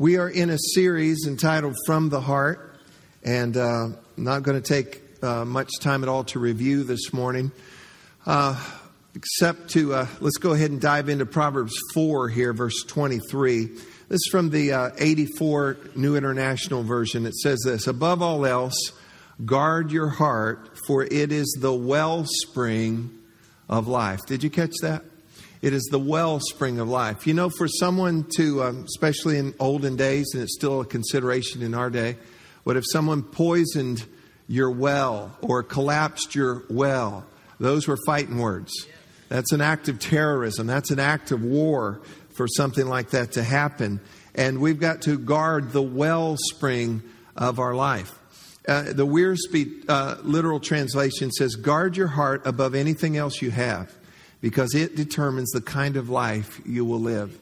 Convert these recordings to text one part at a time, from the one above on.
We are in a series entitled From the Heart, and uh, I'm not going to take uh, much time at all to review this morning, uh, except to uh, let's go ahead and dive into Proverbs 4 here, verse 23. This is from the uh, 84 New International Version. It says this Above all else, guard your heart, for it is the wellspring of life. Did you catch that? It is the wellspring of life. You know, for someone to, um, especially in olden days, and it's still a consideration in our day, but if someone poisoned your well or collapsed your well, those were fighting words. That's an act of terrorism. That's an act of war for something like that to happen. And we've got to guard the wellspring of our life. Uh, the Wiersbe uh, literal translation says, Guard your heart above anything else you have because it determines the kind of life you will live.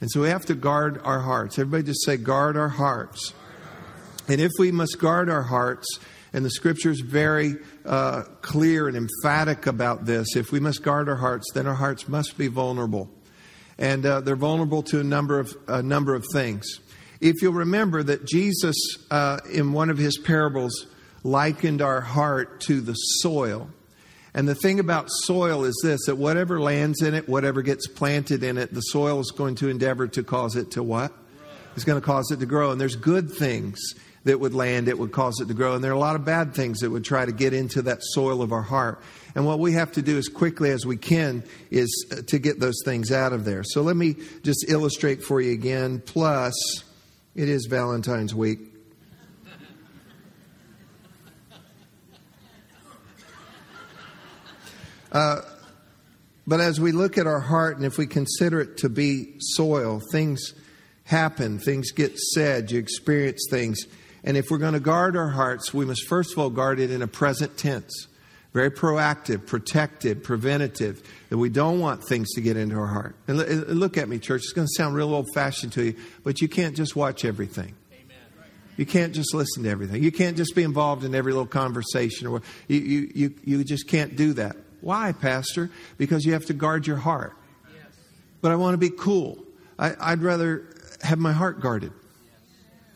And so we have to guard our hearts. Everybody just say, guard our hearts. And if we must guard our hearts, and the scripture is very uh, clear and emphatic about this, if we must guard our hearts, then our hearts must be vulnerable. And uh, they're vulnerable to a number of, a number of things. If you'll remember that Jesus, uh, in one of his parables, likened our heart to the soil. And the thing about soil is this that whatever lands in it, whatever gets planted in it, the soil is going to endeavor to cause it to what? It's going to cause it to grow. And there's good things that would land, it would cause it to grow. And there are a lot of bad things that would try to get into that soil of our heart. And what we have to do as quickly as we can is uh, to get those things out of there. So let me just illustrate for you again. Plus, it is Valentine's week. Uh, but as we look at our heart and if we consider it to be soil, things happen, things get said, you experience things. And if we're going to guard our hearts, we must first of all guard it in a present tense. Very proactive, protective, preventative, that we don't want things to get into our heart. And look at me, church. It's going to sound real old fashioned to you, but you can't just watch everything. You can't just listen to everything. You can't just be involved in every little conversation, or you, you, you, you just can't do that. Why, Pastor? Because you have to guard your heart. Yes. But I want to be cool. I, would rather have my heart guarded.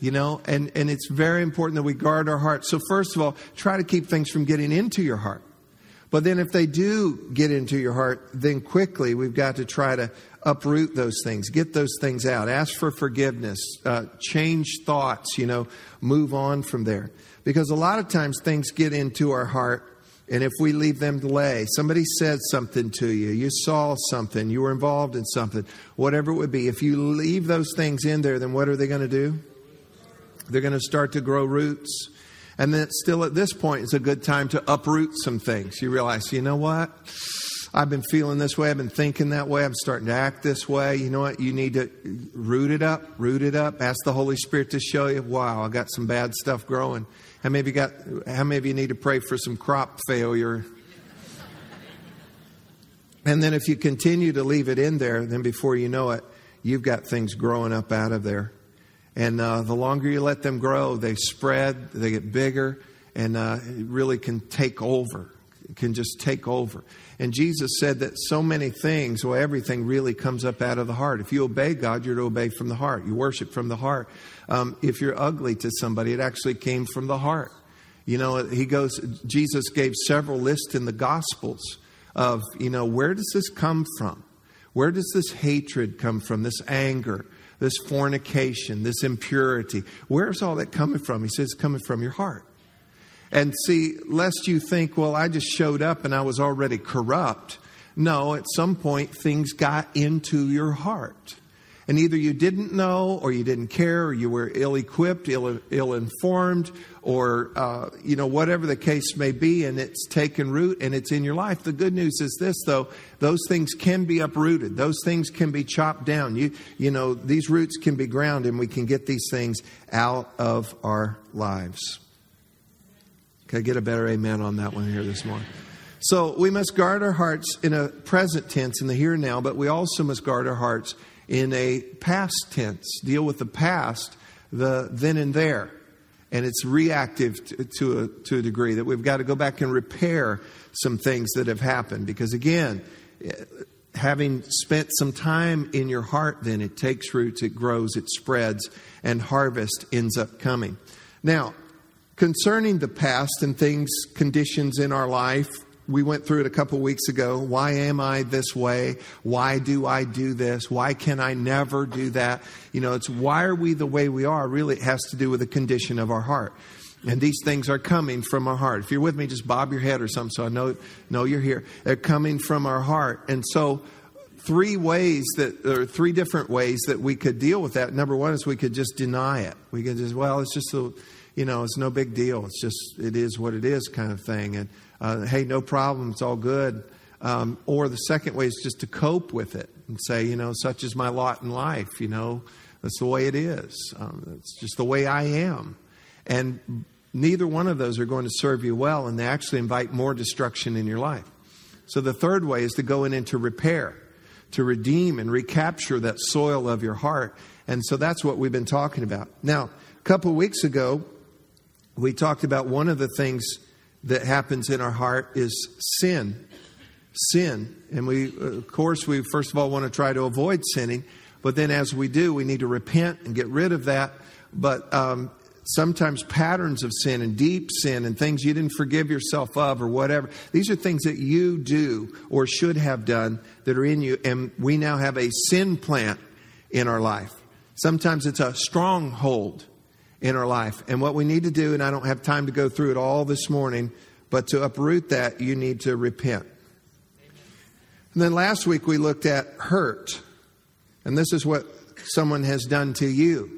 You know, and, and it's very important that we guard our heart. So, first of all, try to keep things from getting into your heart. But then, if they do get into your heart, then quickly we've got to try to uproot those things, get those things out, ask for forgiveness, uh, change thoughts, you know, move on from there. Because a lot of times things get into our heart and if we leave them lay, somebody said something to you, you saw something, you were involved in something, whatever it would be, if you leave those things in there, then what are they going to do? They're going to start to grow roots. And then still at this point, it's a good time to uproot some things. You realize, you know what? I've been feeling this way. I've been thinking that way. I'm starting to act this way. You know what? You need to root it up, root it up. Ask the Holy Spirit to show you, wow, I got some bad stuff growing. How many of you got? How many of you need to pray for some crop failure? And then if you continue to leave it in there, then before you know it, you've got things growing up out of there. And uh, the longer you let them grow, they spread, they get bigger, and uh, it really can take over. Can just take over. And Jesus said that so many things, well, everything really comes up out of the heart. If you obey God, you're to obey from the heart. You worship from the heart. Um, if you're ugly to somebody, it actually came from the heart. You know, he goes, Jesus gave several lists in the Gospels of, you know, where does this come from? Where does this hatred come from? This anger, this fornication, this impurity? Where's all that coming from? He says, it's coming from your heart. And see, lest you think, well, I just showed up and I was already corrupt. No, at some point things got into your heart. And either you didn't know, or you didn't care, or you were ill equipped, ill informed, or, uh, you know, whatever the case may be, and it's taken root and it's in your life. The good news is this, though, those things can be uprooted. Those things can be chopped down. You, you know, these roots can be ground, and we can get these things out of our lives. Can I get a better amen on that one here this morning? So we must guard our hearts in a present tense, in the here and now, but we also must guard our hearts in a past tense. Deal with the past, the then and there. And it's reactive to, to, a, to a degree that we've got to go back and repair some things that have happened. Because again, eh, having spent some time in your heart, then it takes roots, it grows, it spreads, and harvest ends up coming. Now, concerning the past and things, conditions in our life, we went through it a couple weeks ago. Why am I this way? Why do I do this? Why can I never do that? You know, it's why are we the way we are? Really, it has to do with the condition of our heart. And these things are coming from our heart. If you're with me, just bob your head or something so I know, know you're here. They're coming from our heart. And so, three ways that, or three different ways that we could deal with that. Number one is we could just deny it. We could just, well, it's just a, you know, it's no big deal. It's just, it is what it is kind of thing. And, uh, hey, no problem, it's all good. Um, or the second way is just to cope with it and say, you know, such is my lot in life, you know, that's the way it is. Um, it's just the way I am. And neither one of those are going to serve you well, and they actually invite more destruction in your life. So the third way is to go in and to repair, to redeem and recapture that soil of your heart. And so that's what we've been talking about. Now, a couple of weeks ago, we talked about one of the things that happens in our heart is sin. Sin. And we, of course, we first of all want to try to avoid sinning, but then as we do, we need to repent and get rid of that. But um, sometimes patterns of sin and deep sin and things you didn't forgive yourself of or whatever, these are things that you do or should have done that are in you. And we now have a sin plant in our life. Sometimes it's a stronghold in our life. And what we need to do, and I don't have time to go through it all this morning, but to uproot that, you need to repent. And then last week we looked at hurt. And this is what someone has done to you.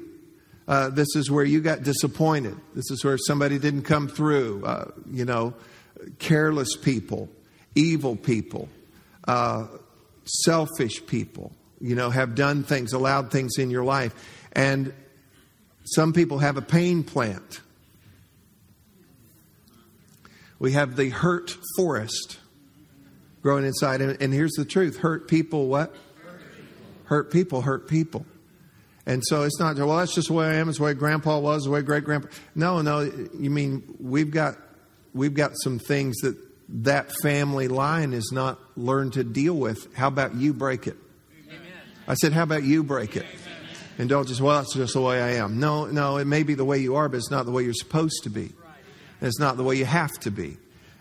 Uh, this is where you got disappointed. This is where somebody didn't come through. Uh, you know, careless people, evil people, uh, selfish people, you know, have done things, allowed things in your life. And some people have a pain plant. We have the hurt forest growing inside. And here's the truth hurt people, what? Hurt people, hurt people. And so it's not, well, that's just the way I am, it's the way grandpa was, the way great grandpa. No, no, you mean we've got, we've got some things that that family line is not learned to deal with. How about you break it? Amen. I said, how about you break it? And don't just, well, that's just the way I am. No, no, it may be the way you are, but it's not the way you're supposed to be. And it's not the way you have to be.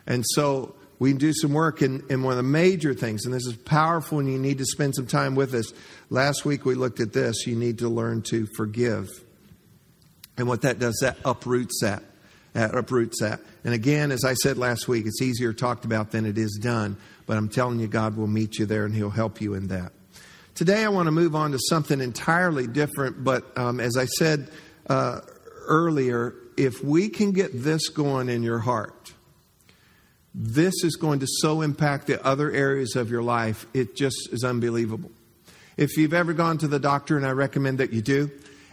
And so we do some work in, in one of the major things, and this is powerful and you need to spend some time with us. Last week we looked at this. You need to learn to forgive. And what that does, that uproots that. That uproots that. And again, as I said last week, it's easier talked about than it is done. But I'm telling you, God will meet you there and He'll help you in that. Today, I want to move on to something entirely different, but um, as I said uh, earlier, if we can get this going in your heart, this is going to so impact the other areas of your life, it just is unbelievable. If you've ever gone to the doctor, and I recommend that you do,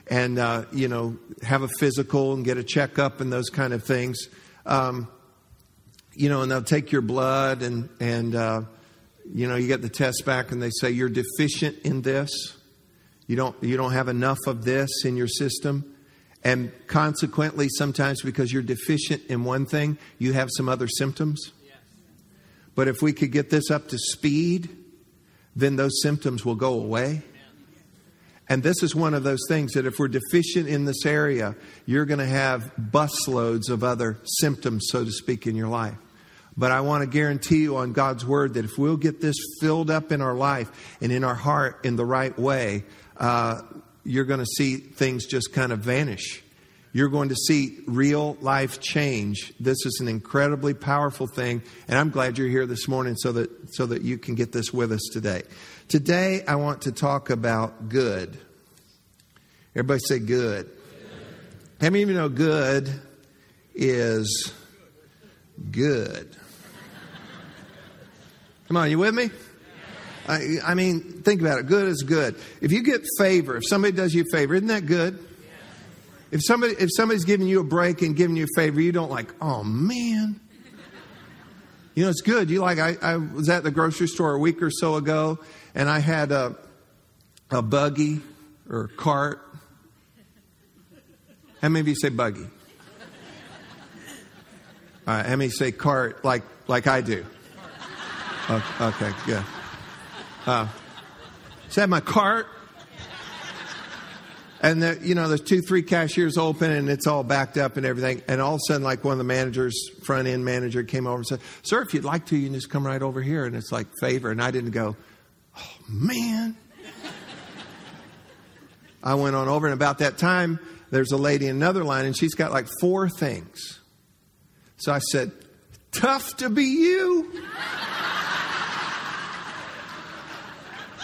and uh, you know have a physical and get a checkup and those kind of things, um, you know, and they'll take your blood and and uh, you know, you get the test back and they say you're deficient in this. You don't, you don't have enough of this in your system. And consequently, sometimes because you're deficient in one thing, you have some other symptoms. But if we could get this up to speed, then those symptoms will go away. And this is one of those things that if we're deficient in this area, you're going to have busloads of other symptoms, so to speak, in your life. But I want to guarantee you on God's word that if we'll get this filled up in our life and in our heart in the right way, uh, you're going to see things just kind of vanish. You're going to see real life change. This is an incredibly powerful thing, and I'm glad you're here this morning so that so that you can get this with us today. Today, I want to talk about good. Everybody say good. How many of you know good is good? Come on, you with me? I, I, mean, think about it. Good is good. If you get favor, if somebody does you a favor, isn't that good? If somebody if somebody's giving you a break and giving you a favor, you don't like, oh man. You know, it's good. You like I, I was at the grocery store a week or so ago and I had a a buggy or cart. How many of you say buggy? All right, how many say cart like like I do? Okay, good. Uh, so I had my cart, and the, you know, there's two, three cashiers open, and it's all backed up and everything. And all of a sudden, like one of the managers, front end manager, came over and said, "Sir, if you'd like to, you can just come right over here." And it's like favor, and I didn't go, "Oh man." I went on over, and about that time, there's a lady in another line, and she's got like four things. So I said, Tough to be you.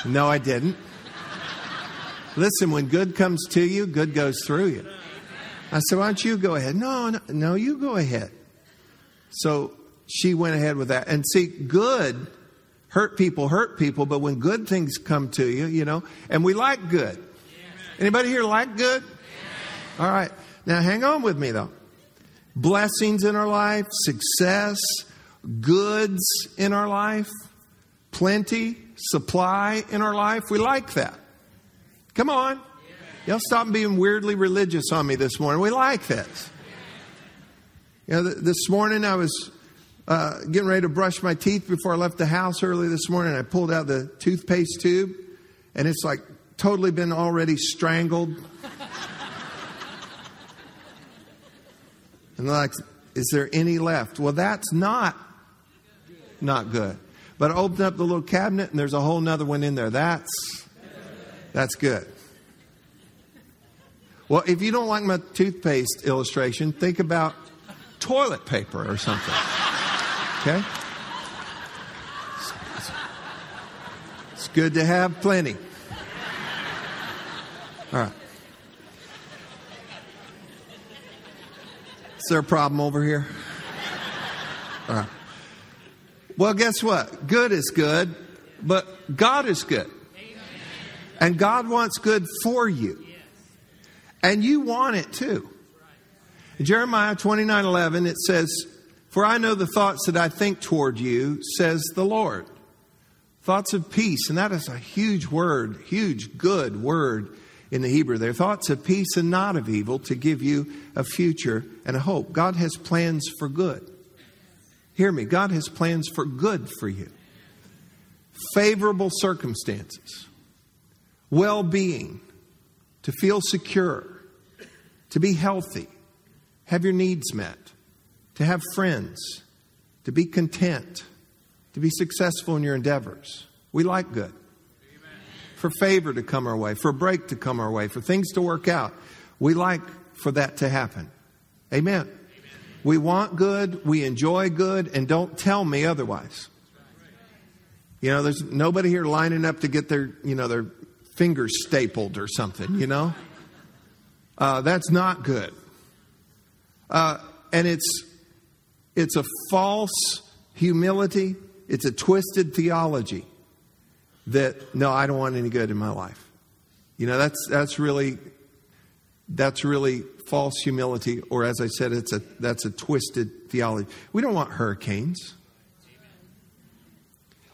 No, I didn't. Listen, when good comes to you, good goes through you. I said, Why don't you go ahead? No, no, no, you go ahead. So she went ahead with that. And see, good hurt people hurt people, but when good things come to you, you know, and we like good. Anybody here like good? All right. Now hang on with me though. Blessings in our life, success, goods in our life, plenty, supply in our life. We like that. Come on. Y'all stop being weirdly religious on me this morning. We like this. You know, this morning I was uh, getting ready to brush my teeth before I left the house early this morning. I pulled out the toothpaste tube, and it's like totally been already strangled. and like, is there any left? Well, that's not not good. But I up the little cabinet, and there's a whole nother one in there. That's that's good. Well, if you don't like my toothpaste illustration, think about toilet paper or something. Okay? It's good to have plenty. All right. Is there a problem over here? All right. Well, guess what? Good is good, but God is good. And God wants good for you. And you want it too. In Jeremiah 29 11, it says, for I know the thoughts that I think toward you, says the Lord. Thoughts of peace, and that is a huge word, huge, good word in the Hebrew there. Thoughts of peace and not of evil to give you a future and a hope. God has plans for good. Hear me, God has plans for good for you. Favorable circumstances, well being, to feel secure, to be healthy, have your needs met to have friends, to be content, to be successful in your endeavors. We like good. Amen. For favor to come our way, for a break to come our way, for things to work out. We like for that to happen. Amen. We want good, we enjoy good, and don't tell me otherwise. You know, there's nobody here lining up to get their, you know, their fingers stapled or something, you know? Uh, that's not good. Uh, and it's it's a false humility, it's a twisted theology that, no, I don't want any good in my life. You know, that's, that's really, that's really false humility, or as I said, it's a, that's a twisted theology. We don't want hurricanes.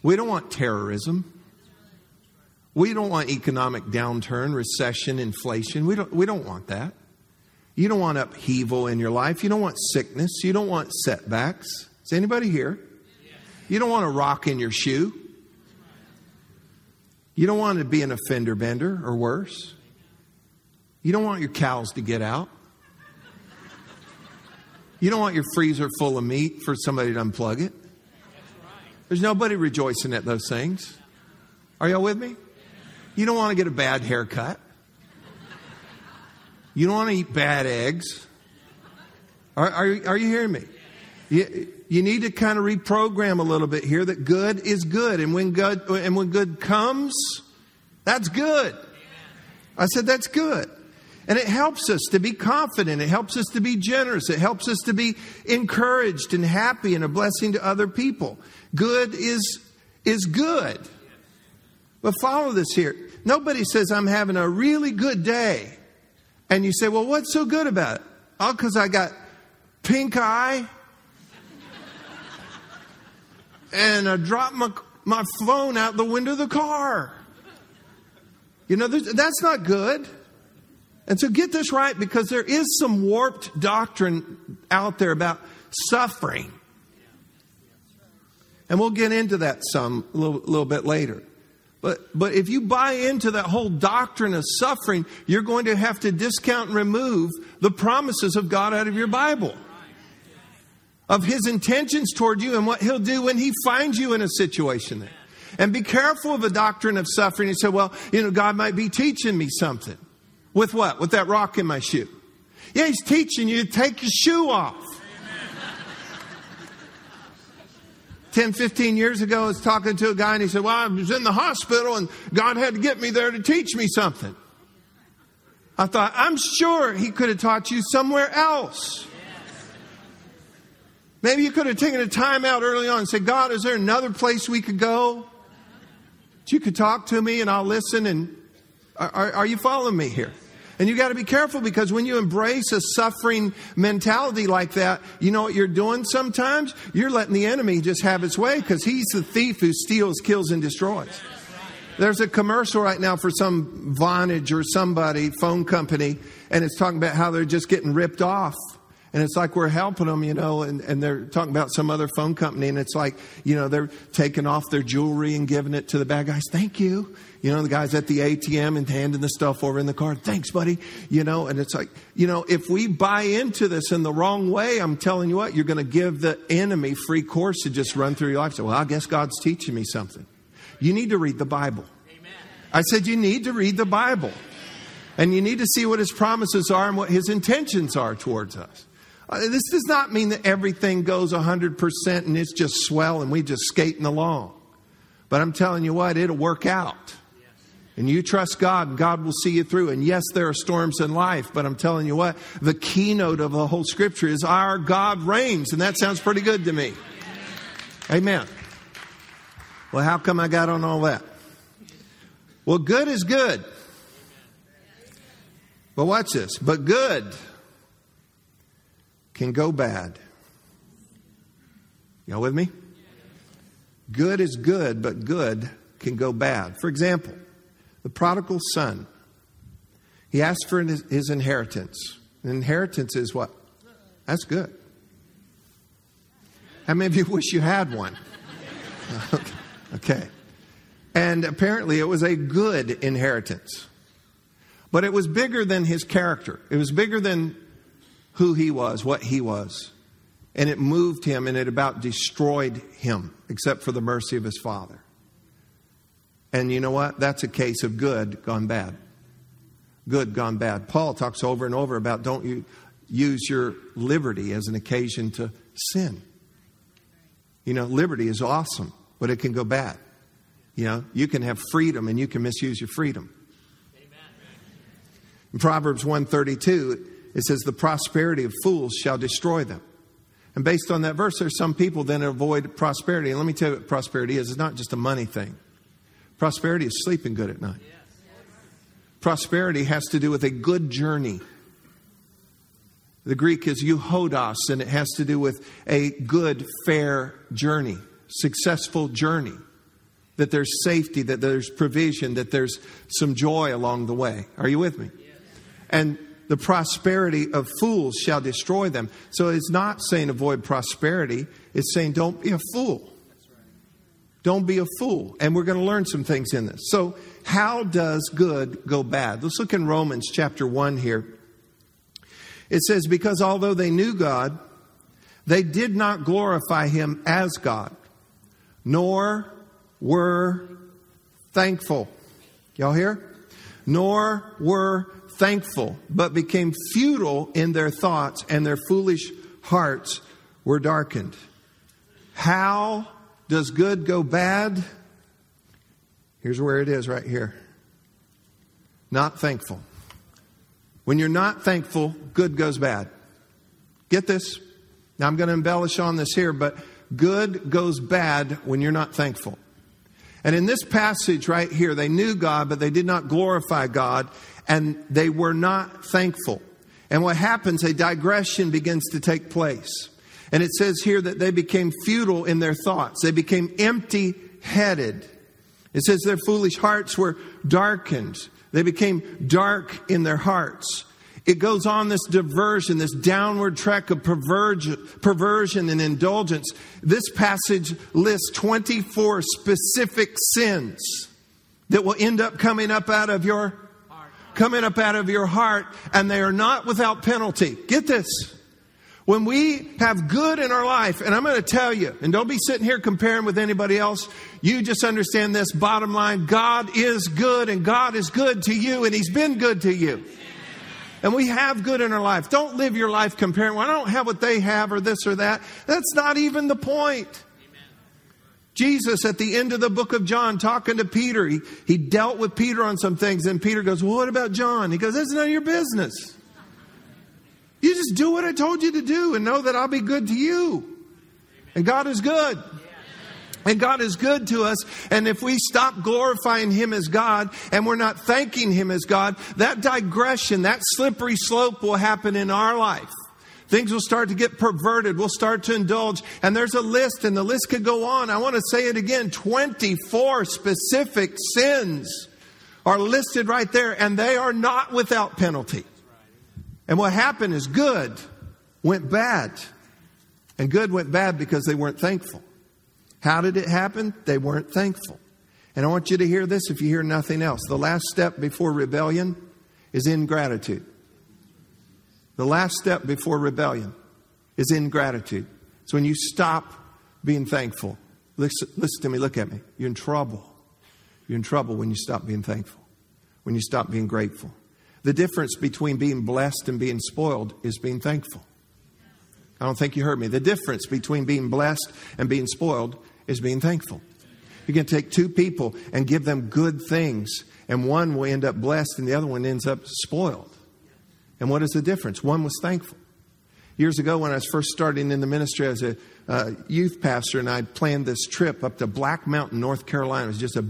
We don't want terrorism. We don't want economic downturn, recession, inflation. We don't, we don't want that. You don't want upheaval in your life. You don't want sickness. You don't want setbacks. Is anybody here? You don't want a rock in your shoe. You don't want to be an offender bender or worse. You don't want your cows to get out. You don't want your freezer full of meat for somebody to unplug it. There's nobody rejoicing at those things. Are y'all with me? You don't want to get a bad haircut. You don't want to eat bad eggs. Are, are, are you hearing me? You, you need to kind of reprogram a little bit here that good is good. And when good, and when good comes, that's good. I said, that's good. And it helps us to be confident. It helps us to be generous. It helps us to be encouraged and happy and a blessing to other people. Good is, is good. But follow this here. Nobody says, I'm having a really good day. And you say, well, what's so good about it? Oh, because I got pink eye and I dropped my, my phone out the window of the car. You know, that's not good. And so get this right because there is some warped doctrine out there about suffering. And we'll get into that some a little, little bit later. But, but if you buy into that whole doctrine of suffering, you're going to have to discount and remove the promises of God out of your Bible. Of His intentions toward you and what He'll do when He finds you in a situation there. And be careful of the doctrine of suffering. You say, well, you know, God might be teaching me something. With what? With that rock in my shoe. Yeah, He's teaching you to take your shoe off. 10, 15 years ago, I was talking to a guy and he said, Well, I was in the hospital and God had to get me there to teach me something. I thought, I'm sure he could have taught you somewhere else. Maybe you could have taken a time out early on and said, God, is there another place we could go? That You could talk to me and I'll listen. And are, are you following me here? And you got to be careful because when you embrace a suffering mentality like that, you know what you're doing sometimes? You're letting the enemy just have its way because he's the thief who steals, kills, and destroys. There's a commercial right now for some Vonage or somebody, phone company, and it's talking about how they're just getting ripped off and it's like we're helping them, you know, and, and they're talking about some other phone company, and it's like, you know, they're taking off their jewelry and giving it to the bad guys. Thank you. You know, the guys at the ATM and handing the stuff over in the car. Thanks, buddy. You know, and it's like, you know, if we buy into this in the wrong way, I'm telling you what, you're going to give the enemy free course to just run through your life. So, well, I guess God's teaching me something. You need to read the Bible. Amen. I said, you need to read the Bible. And you need to see what his promises are and what his intentions are towards us. Uh, this does not mean that everything goes 100% and it's just swell and we just skating along. But I'm telling you what, it'll work out. And you trust God, God will see you through. And yes, there are storms in life, but I'm telling you what, the keynote of the whole scripture is our God reigns. And that sounds pretty good to me. Amen. Well, how come I got on all that? Well, good is good. But watch this. But good can go bad. Y'all with me? Good is good, but good can go bad. For example, the prodigal son, he asked for his inheritance. inheritance is what? That's good. How many of you wish you had one? okay. And apparently it was a good inheritance. But it was bigger than his character. It was bigger than who he was, what he was. And it moved him and it about destroyed him, except for the mercy of his father. And you know what? That's a case of good gone bad. Good gone bad. Paul talks over and over about don't you use your liberty as an occasion to sin. You know, liberty is awesome, but it can go bad. You know, you can have freedom and you can misuse your freedom. In Proverbs 132, it says, The prosperity of fools shall destroy them. And based on that verse, there's some people that avoid prosperity. And let me tell you what prosperity is it's not just a money thing, prosperity is sleeping good at night. Prosperity has to do with a good journey. The Greek is euhodos, and it has to do with a good, fair journey, successful journey. That there's safety, that there's provision, that there's some joy along the way. Are you with me? And the prosperity of fools shall destroy them. So it's not saying avoid prosperity, it's saying don't be a fool. Don't be a fool. And we're going to learn some things in this. So, how does good go bad? Let's look in Romans chapter 1 here. It says, Because although they knew God, they did not glorify him as God, nor were thankful. Y'all hear? Nor were thankful, but became futile in their thoughts, and their foolish hearts were darkened. How does good go bad? Here's where it is right here. Not thankful. When you're not thankful, good goes bad. Get this? Now I'm going to embellish on this here, but good goes bad when you're not thankful. And in this passage right here, they knew God, but they did not glorify God and they were not thankful. And what happens, a digression begins to take place. And it says here that they became futile in their thoughts, they became empty headed. It says their foolish hearts were darkened, they became dark in their hearts. It goes on this diversion, this downward trek of perversion and indulgence. This passage lists 24 specific sins that will end up coming up out of your coming up out of your heart and they are not without penalty. Get this. When we have good in our life, and I'm going to tell you, and don't be sitting here comparing with anybody else, you just understand this bottom line God is good, and God is good to you, and He's been good to you. And we have good in our life. Don't live your life comparing, well, I don't have what they have, or this or that. That's not even the point. Jesus at the end of the book of John talking to Peter, he, he dealt with Peter on some things, and Peter goes, Well, what about John? He goes, That's none of your business. You just do what I told you to do and know that I'll be good to you. And God is good. And God is good to us. And if we stop glorifying Him as God and we're not thanking Him as God, that digression, that slippery slope will happen in our life. Things will start to get perverted. We'll start to indulge. And there's a list, and the list could go on. I want to say it again 24 specific sins are listed right there, and they are not without penalty. And what happened is good went bad. And good went bad because they weren't thankful. How did it happen? They weren't thankful. And I want you to hear this if you hear nothing else. The last step before rebellion is ingratitude. The last step before rebellion is ingratitude. It's when you stop being thankful. Listen, listen to me, look at me. You're in trouble. You're in trouble when you stop being thankful, when you stop being grateful. The difference between being blessed and being spoiled is being thankful. I don't think you heard me. The difference between being blessed and being spoiled is being thankful. You can take two people and give them good things, and one will end up blessed and the other one ends up spoiled. And what is the difference? One was thankful. Years ago, when I was first starting in the ministry as a uh, youth pastor, and I planned this trip up to Black Mountain, North Carolina. It was just a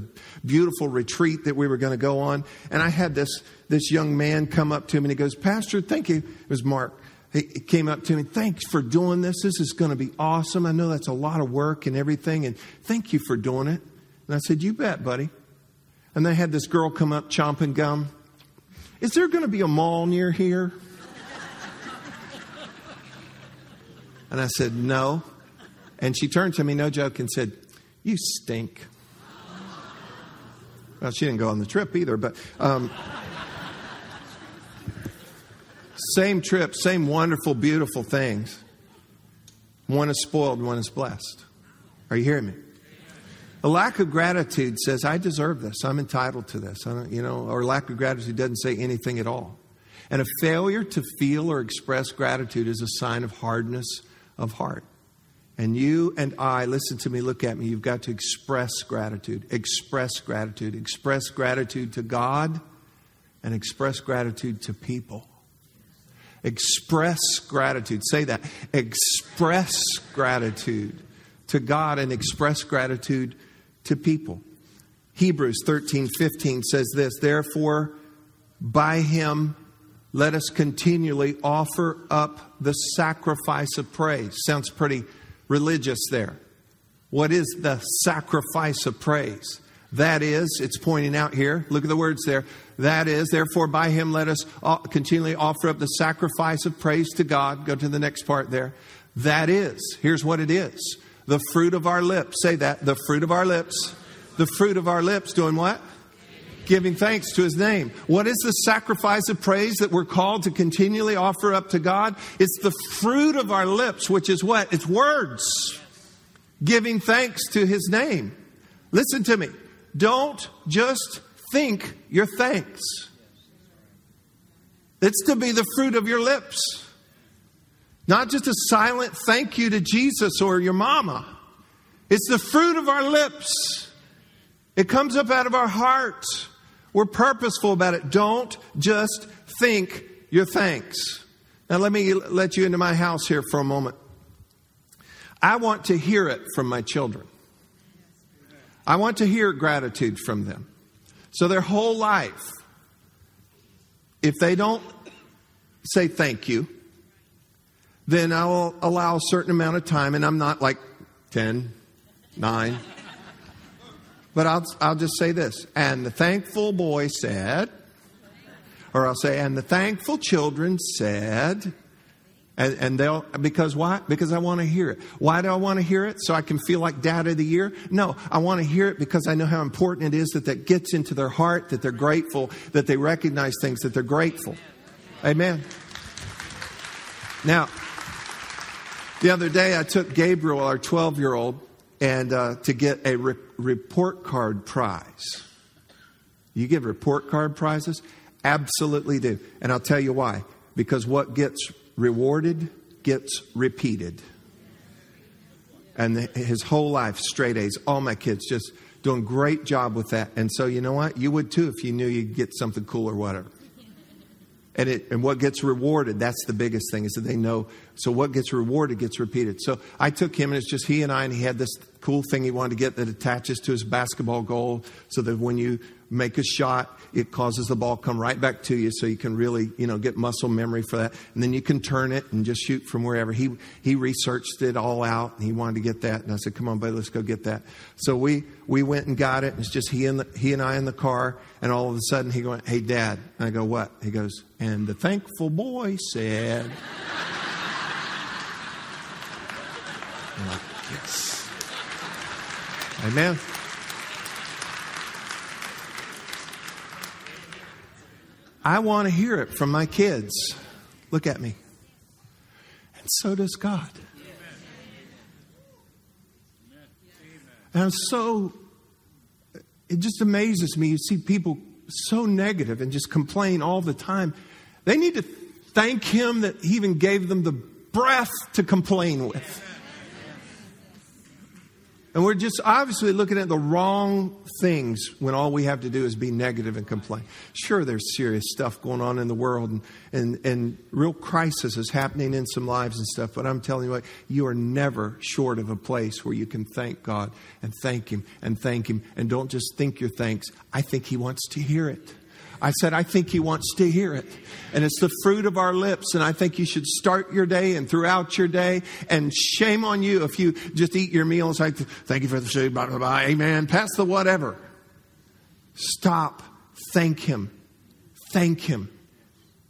beautiful retreat that we were going to go on. And I had this, this young man come up to me and he goes, Pastor, thank you. It was Mark. He came up to me, thanks for doing this. This is going to be awesome. I know that's a lot of work and everything, and thank you for doing it. And I said, You bet, buddy. And they had this girl come up chomping gum. Is there going to be a mall near here? And I said, No. And she turned to me, no joke, and said, You stink. Well, she didn't go on the trip either, but um, same trip, same wonderful, beautiful things. One is spoiled, one is blessed. Are you hearing me? A lack of gratitude says, I deserve this. I'm entitled to this. you know, or lack of gratitude doesn't say anything at all. And a failure to feel or express gratitude is a sign of hardness of heart. And you and I, listen to me, look at me, you've got to express gratitude. Express gratitude. Express gratitude to God and express gratitude to people. Express gratitude. Say that. Express gratitude to God and express gratitude to people. Hebrews 13 15 says this Therefore, by him let us continually offer up the sacrifice of praise. Sounds pretty religious there. What is the sacrifice of praise? That is, it's pointing out here, look at the words there. That is, therefore, by him let us uh, continually offer up the sacrifice of praise to God. Go to the next part there. That is, here's what it is the fruit of our lips. Say that, the fruit of our lips. The fruit of our lips doing what? Giving thanks to his name. What is the sacrifice of praise that we're called to continually offer up to God? It's the fruit of our lips, which is what? It's words. Giving thanks to his name. Listen to me. Don't just think your thanks. It's to be the fruit of your lips. Not just a silent thank you to Jesus or your mama. It's the fruit of our lips. It comes up out of our heart. We're purposeful about it. Don't just think your thanks. Now, let me let you into my house here for a moment. I want to hear it from my children. I want to hear gratitude from them. So, their whole life, if they don't say thank you, then I will allow a certain amount of time, and I'm not like 10, 9. But I'll, I'll just say this. And the thankful boy said, or I'll say, and the thankful children said, And, and they'll, because why? Because I want to hear it. Why do I want to hear it? So I can feel like dad of the year? No, I want to hear it because I know how important it is that that gets into their heart, that they're grateful, that they recognize things, that they're grateful. Amen. Now, the other day I took Gabriel, our 12 year old, and uh, to get a re- report card prize. You give report card prizes? Absolutely do. And I'll tell you why. Because what gets rewarded gets repeated. And the, his whole life, straight A's, all my kids just doing great job with that. And so, you know what? You would too if you knew you'd get something cool or whatever. And, it, and what gets rewarded, that's the biggest thing, is that they know. So what gets rewarded gets repeated. So I took him, and it's just he and I, and he had this cool thing he wanted to get that attaches to his basketball goal so that when you make a shot, it causes the ball come right back to you so you can really, you know, get muscle memory for that. And then you can turn it and just shoot from wherever. He, he researched it all out and he wanted to get that. And I said, come on, buddy, let's go get that. So we, we went and got it. And it's just he and, the, he and I in the car. And all of a sudden he going, hey, dad. And I go, what? He goes, and the thankful boy said, like, yes. Amen. I want to hear it from my kids. Look at me. And so does God. And I'm so, it just amazes me. You see people so negative and just complain all the time. They need to thank Him that He even gave them the breath to complain with. And we're just obviously looking at the wrong things when all we have to do is be negative and complain. Sure, there's serious stuff going on in the world and, and, and real crisis is happening in some lives and stuff, but I'm telling you what, you are never short of a place where you can thank God and thank Him and thank Him. And don't just think your thanks, I think He wants to hear it. I said, I think he wants to hear it. And it's the fruit of our lips. And I think you should start your day and throughout your day. And shame on you if you just eat your meals like, thank you for the food, blah, blah, blah, amen. Pass the whatever. Stop. Thank him. Thank him.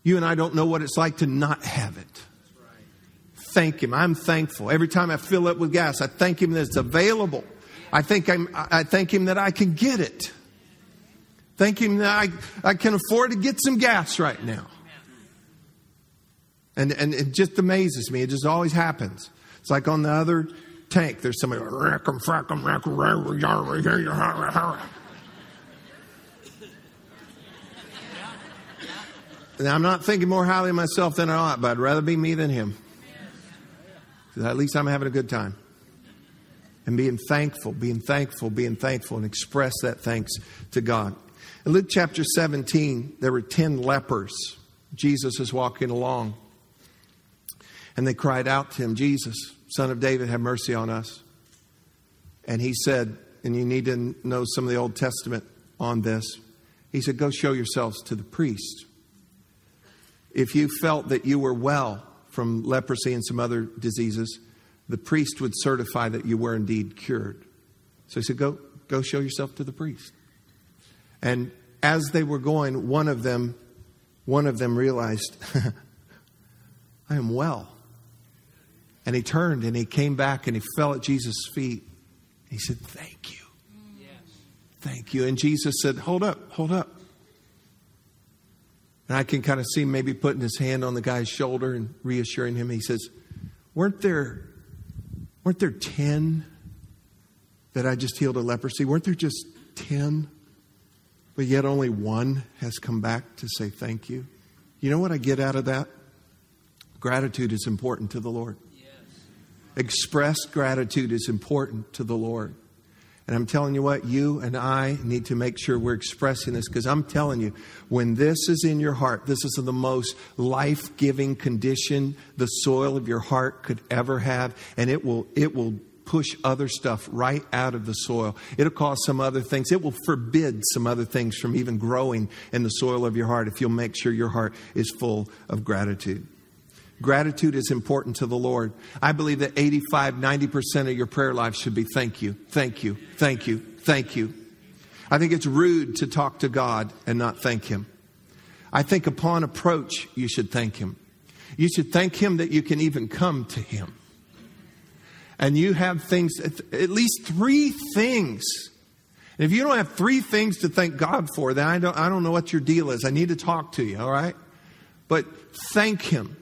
You and I don't know what it's like to not have it. Thank him. I'm thankful. Every time I fill up with gas, I thank him that it's available. I think I'm, I thank him that I can get it. That I, I can afford to get some gas right now. And, and it just amazes me. It just always happens. It's like on the other tank, there's somebody, and I'm not thinking more highly of myself than I ought, but I'd rather be me than him. At least I'm having a good time. And being thankful, being thankful, being thankful, and express that thanks to God. In Luke chapter 17, there were 10 lepers. Jesus is walking along. And they cried out to him, Jesus, son of David, have mercy on us. And he said, and you need to know some of the Old Testament on this. He said, Go show yourselves to the priest. If you felt that you were well from leprosy and some other diseases, the priest would certify that you were indeed cured. So he said, Go, go show yourself to the priest. And as they were going, one of them, one of them realized, I am well. And he turned and he came back and he fell at Jesus' feet. He said, Thank you. Thank you. And Jesus said, Hold up, hold up. And I can kind of see maybe putting his hand on the guy's shoulder and reassuring him. He says, Weren't there weren't there ten that I just healed of leprosy? Weren't there just ten? But yet only one has come back to say thank you. You know what I get out of that? Gratitude is important to the Lord. Yes. Expressed gratitude is important to the Lord. And I'm telling you what, you and I need to make sure we're expressing this because I'm telling you, when this is in your heart, this is the most life giving condition the soil of your heart could ever have. And it will, it will push other stuff right out of the soil. It'll cause some other things. It will forbid some other things from even growing in the soil of your heart if you'll make sure your heart is full of gratitude. Gratitude is important to the Lord. I believe that 85, 90% of your prayer life should be thank you, thank you, thank you, thank you. I think it's rude to talk to God and not thank Him. I think upon approach, you should thank Him. You should thank Him that you can even come to Him. And you have things, at least three things. And if you don't have three things to thank God for, then I don't, I don't know what your deal is. I need to talk to you, all right? But thank Him.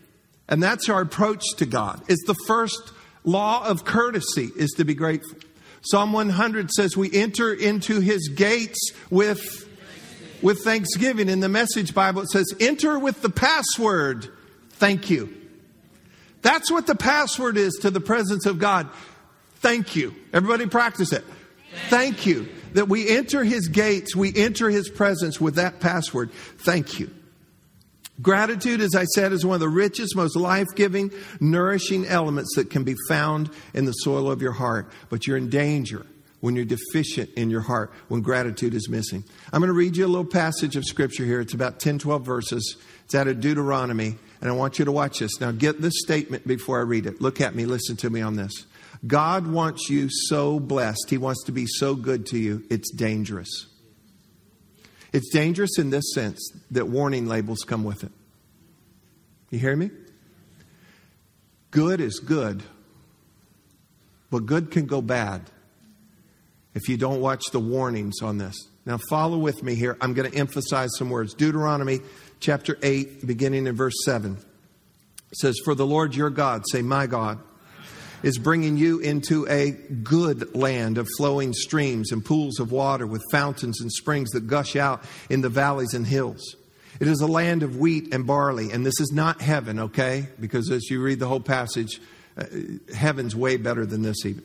And that's our approach to God. It's the first law of courtesy is to be grateful. Psalm 100 says we enter into his gates with with thanksgiving. In the Message Bible, it says, enter with the password, thank you. That's what the password is to the presence of God. Thank you. Everybody practice it. Thank you. That we enter his gates, we enter his presence with that password. Thank you. Gratitude, as I said, is one of the richest, most life giving, nourishing elements that can be found in the soil of your heart. But you're in danger when you're deficient in your heart, when gratitude is missing. I'm going to read you a little passage of scripture here. It's about 10, 12 verses. It's out of Deuteronomy, and I want you to watch this. Now, get this statement before I read it. Look at me, listen to me on this. God wants you so blessed, He wants to be so good to you, it's dangerous. It's dangerous in this sense that warning labels come with it. You hear me? Good is good, but good can go bad if you don't watch the warnings on this. Now, follow with me here. I'm going to emphasize some words. Deuteronomy chapter 8, beginning in verse 7, says, For the Lord your God, say, My God, is bringing you into a good land of flowing streams and pools of water with fountains and springs that gush out in the valleys and hills. It is a land of wheat and barley, and this is not heaven, okay? Because as you read the whole passage, uh, heaven's way better than this, even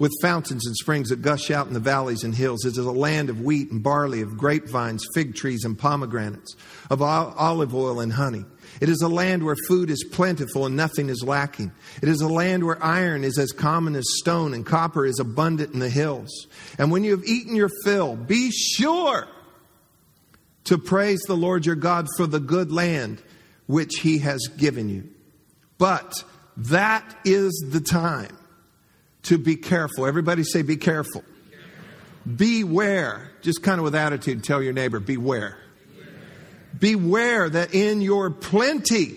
with fountains and springs that gush out in the valleys and hills. It is a land of wheat and barley, of grapevines, fig trees, and pomegranates, of olive oil and honey. It is a land where food is plentiful and nothing is lacking. It is a land where iron is as common as stone and copper is abundant in the hills. And when you have eaten your fill, be sure to praise the Lord your God for the good land which he has given you. But that is the time to be careful. Everybody say, be careful. Beware. Just kind of with attitude, tell your neighbor, beware. Beware that in your plenty,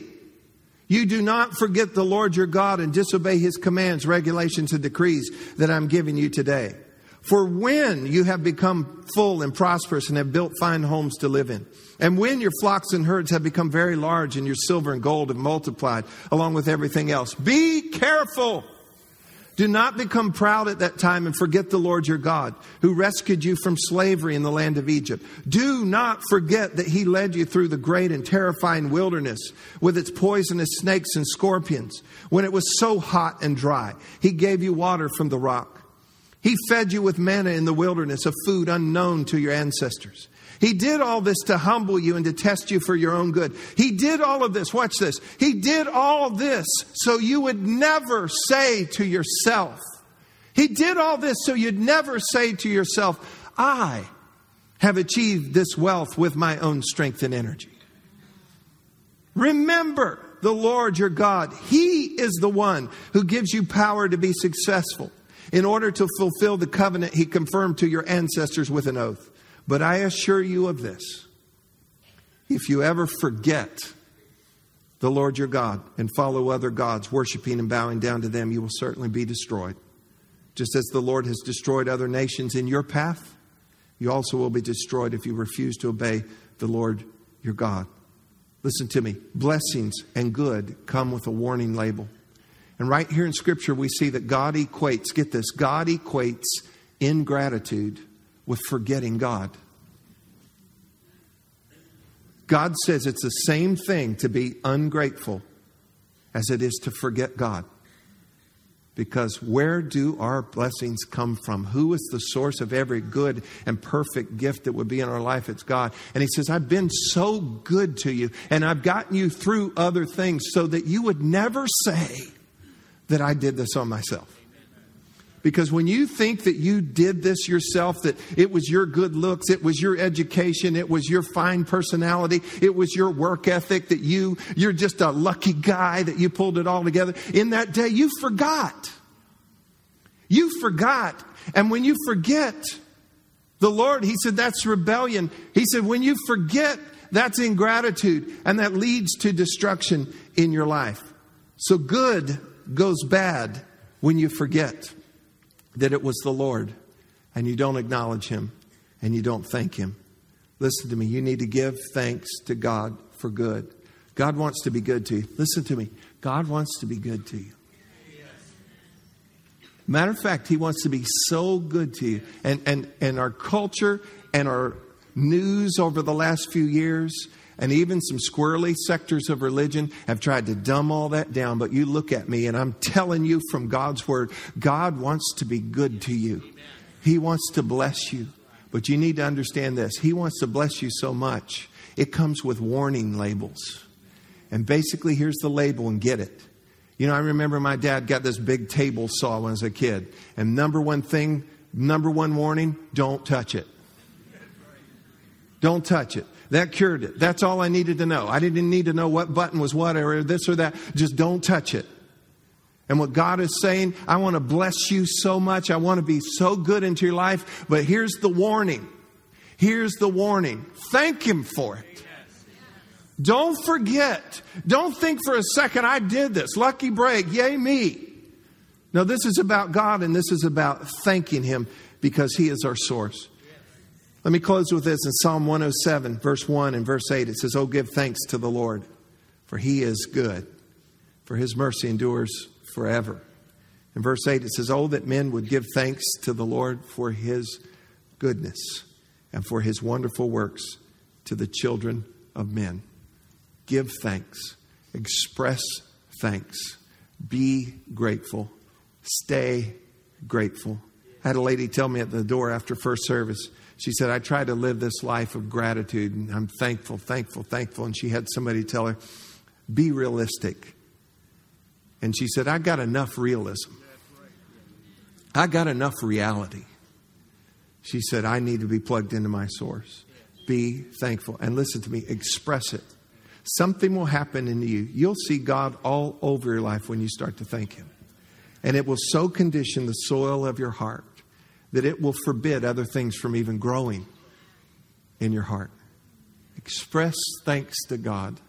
you do not forget the Lord your God and disobey his commands, regulations, and decrees that I'm giving you today. For when you have become full and prosperous and have built fine homes to live in, and when your flocks and herds have become very large and your silver and gold have multiplied along with everything else, be careful do not become proud at that time and forget the Lord your God, who rescued you from slavery in the land of Egypt. Do not forget that he led you through the great and terrifying wilderness with its poisonous snakes and scorpions. When it was so hot and dry, he gave you water from the rock. He fed you with manna in the wilderness, a food unknown to your ancestors. He did all this to humble you and to test you for your own good. He did all of this. Watch this. He did all this so you would never say to yourself, He did all this so you'd never say to yourself, I have achieved this wealth with my own strength and energy. Remember the Lord your God. He is the one who gives you power to be successful in order to fulfill the covenant he confirmed to your ancestors with an oath. But I assure you of this if you ever forget the Lord your God and follow other gods, worshiping and bowing down to them, you will certainly be destroyed. Just as the Lord has destroyed other nations in your path, you also will be destroyed if you refuse to obey the Lord your God. Listen to me. Blessings and good come with a warning label. And right here in Scripture, we see that God equates, get this, God equates ingratitude with forgetting God. God says it's the same thing to be ungrateful as it is to forget God. Because where do our blessings come from? Who is the source of every good and perfect gift that would be in our life? It's God. And He says, I've been so good to you, and I've gotten you through other things so that you would never say that I did this on myself. Because when you think that you did this yourself, that it was your good looks, it was your education, it was your fine personality, it was your work ethic, that you, you're just a lucky guy that you pulled it all together, in that day you forgot. You forgot. And when you forget, the Lord, He said, that's rebellion. He said, when you forget That's ingratitude, and that leads to destruction in your life. So good goes bad when you forget that it was the Lord and you don't acknowledge Him and you don't thank Him. Listen to me. You need to give thanks to God for good. God wants to be good to you. Listen to me. God wants to be good to you. Matter of fact, He wants to be so good to you. And, and, and our culture and our news over the last few years, and even some squirrely sectors of religion have tried to dumb all that down. But you look at me, and I'm telling you from God's Word God wants to be good to you, He wants to bless you. But you need to understand this He wants to bless you so much, it comes with warning labels. And basically, here's the label and get it. You know, I remember my dad got this big table saw when I was a kid. And number one thing, number one warning don't touch it. Don't touch it. That cured it. That's all I needed to know. I didn't need to know what button was what or this or that. Just don't touch it. And what God is saying, I want to bless you so much. I want to be so good into your life. But here's the warning. Here's the warning. Thank Him for it. Don't forget. Don't think for a second, I did this. Lucky break. Yay, me. No, this is about God and this is about thanking Him because He is our source. Let me close with this in Psalm 107, verse 1 and verse 8. It says, Oh, give thanks to the Lord, for He is good, for His mercy endures forever. In verse 8, it says, Oh, that men would give thanks to the Lord for His goodness and for His wonderful works to the children of men give thanks, express thanks, be grateful, stay grateful. I had a lady tell me at the door after first service, she said, I try to live this life of gratitude and I'm thankful, thankful, thankful. And she had somebody tell her, be realistic. And she said, I got enough realism. I got enough reality. She said, I need to be plugged into my source. Be thankful. And listen to me, express it. Something will happen in you. You'll see God all over your life when you start to thank Him. And it will so condition the soil of your heart that it will forbid other things from even growing in your heart. Express thanks to God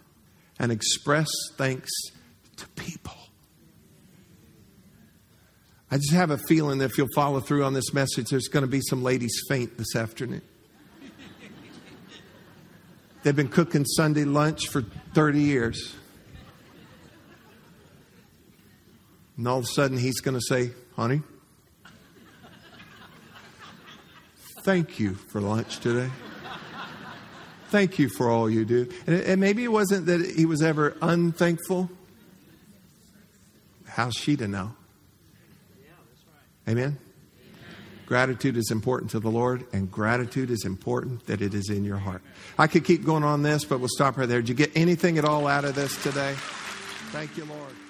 and express thanks to people. I just have a feeling that if you'll follow through on this message, there's going to be some ladies faint this afternoon. They've been cooking Sunday lunch for 30 years. And all of a sudden, he's going to say, Honey, thank you for lunch today. Thank you for all you do. And, and maybe it wasn't that he was ever unthankful. How's she to know? Amen? Gratitude is important to the Lord, and gratitude is important that it is in your heart. I could keep going on this, but we'll stop right there. Did you get anything at all out of this today? Thank you, Lord. Thank you, Lord.